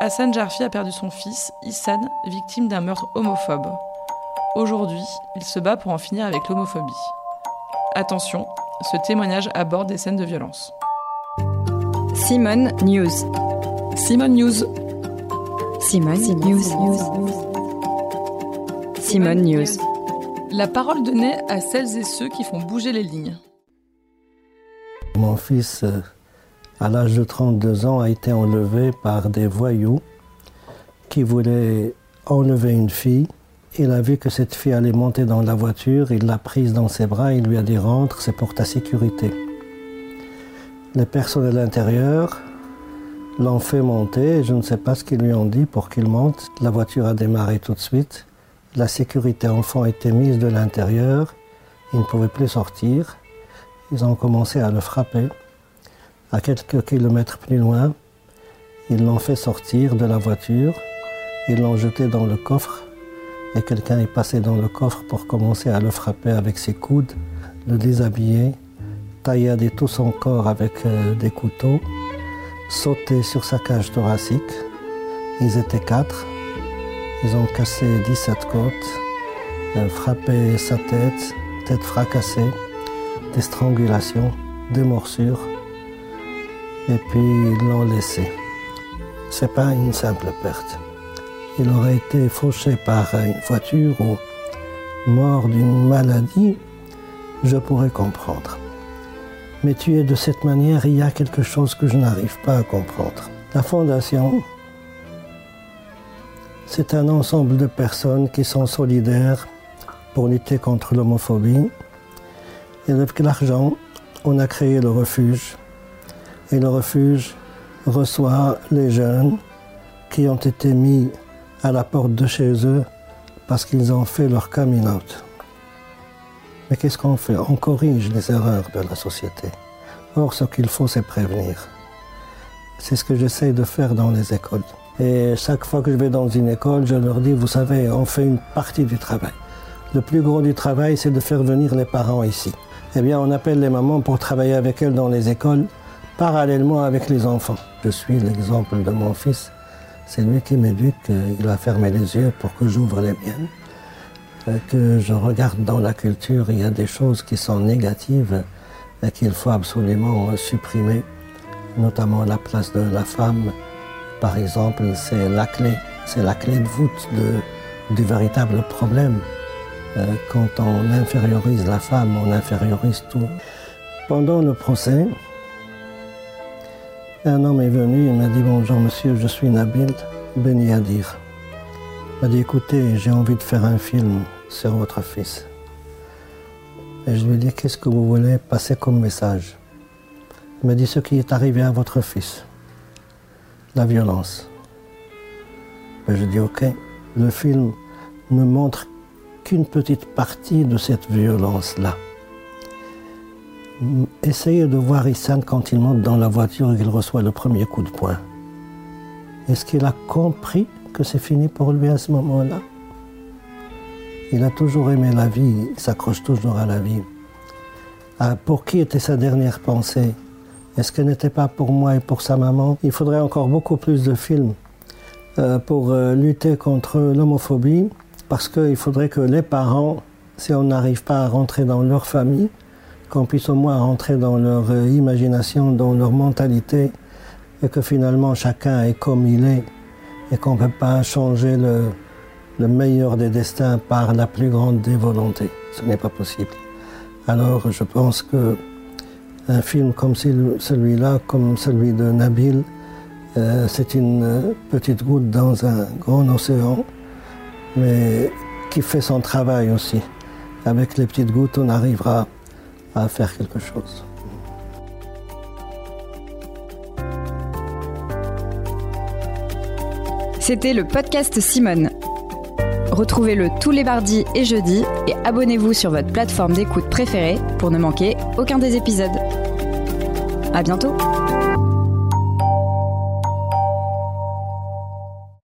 Hassan Jarfi a perdu son fils, Issan, victime d'un meurtre homophobe. Aujourd'hui, il se bat pour en finir avec l'homophobie. Attention, ce témoignage aborde des scènes de violence. Simone News. Simone News. Simone, News. Simone News. La parole donnée à celles et ceux qui font bouger les lignes. Mon fils, euh, à l'âge de 32 ans, a été enlevé par des voyous qui voulaient enlever une fille. Il a vu que cette fille allait monter dans la voiture, il l'a prise dans ses bras, il lui a dit rentre, c'est pour ta sécurité. Les personnes à l'intérieur l'ont fait monter, je ne sais pas ce qu'ils lui ont dit pour qu'il monte. La voiture a démarré tout de suite. La sécurité enfant était mise de l'intérieur, il ne pouvait plus sortir. Ils ont commencé à le frapper. À quelques kilomètres plus loin, ils l'ont fait sortir de la voiture, ils l'ont jeté dans le coffre et quelqu'un est passé dans le coffre pour commencer à le frapper avec ses coudes, le déshabiller, tailler tout son corps avec euh, des couteaux, sauter sur sa cage thoracique. Ils étaient quatre. Ils ont cassé 17 côtes, euh, frappé sa tête, tête fracassée, des strangulations, des morsures, et puis ils l'ont laissé. C'est pas une simple perte. Il aurait été fauché par une voiture ou mort d'une maladie, je pourrais comprendre. Mais tué de cette manière, il y a quelque chose que je n'arrive pas à comprendre. La fondation, c'est un ensemble de personnes qui sont solidaires pour lutter contre l'homophobie. Et avec l'argent, on a créé le refuge. Et le refuge reçoit les jeunes qui ont été mis à la porte de chez eux parce qu'ils ont fait leur coming out. Mais qu'est-ce qu'on fait? On corrige les erreurs de la société. Or, ce qu'il faut, c'est prévenir. C'est ce que j'essaie de faire dans les écoles. Et chaque fois que je vais dans une école, je leur dis, vous savez, on fait une partie du travail. Le plus gros du travail, c'est de faire venir les parents ici. Eh bien, on appelle les mamans pour travailler avec elles dans les écoles, parallèlement avec les enfants. Je suis l'exemple de mon fils. C'est lui qui m'éduque. Il a fermé les yeux pour que j'ouvre les miennes. Euh, Que je regarde dans la culture, il y a des choses qui sont négatives et qu'il faut absolument euh, supprimer, notamment la place de la femme. Par exemple, c'est la clé, c'est la clé de voûte du véritable problème. Euh, Quand on infériorise la femme, on infériorise tout. Pendant le procès, un homme est venu, il m'a dit Bonjour monsieur, je suis Nabil Beniadir. Il m'a dit Écoutez, j'ai envie de faire un film sur votre fils. Et je lui ai dit Qu'est-ce que vous voulez passer comme message? Il m'a dit Ce qui est arrivé à votre fils, la violence. Et je dis Ok, le film ne montre qu'une petite partie de cette violence-là. Essayez de voir Issan quand il monte dans la voiture et qu'il reçoit le premier coup de poing. Est-ce qu'il a compris que c'est fini pour lui à ce moment-là? Il a toujours aimé la vie, il s'accroche toujours à la vie. Ah, pour qui était sa dernière pensée? Est-ce qu'elle n'était pas pour moi et pour sa maman? Il faudrait encore beaucoup plus de films euh, pour euh, lutter contre l'homophobie, parce qu'il faudrait que les parents, si on n'arrive pas à rentrer dans leur famille, qu'on puisse au moins rentrer dans leur euh, imagination, dans leur mentalité, et que finalement chacun est comme il est, et qu'on ne peut pas changer le, le meilleur des destins par la plus grande des volontés. Ce n'est pas possible. Alors je pense que un film comme celui- celui-là, comme celui de Nabil, euh, c'est une euh, petite goutte dans un grand océan, mais qui fait son travail aussi. Avec les petites gouttes, on arrivera à faire quelque chose. C'était le podcast Simone. Retrouvez-le tous les mardis et jeudis et abonnez-vous sur votre plateforme d'écoute préférée pour ne manquer aucun des épisodes. À bientôt!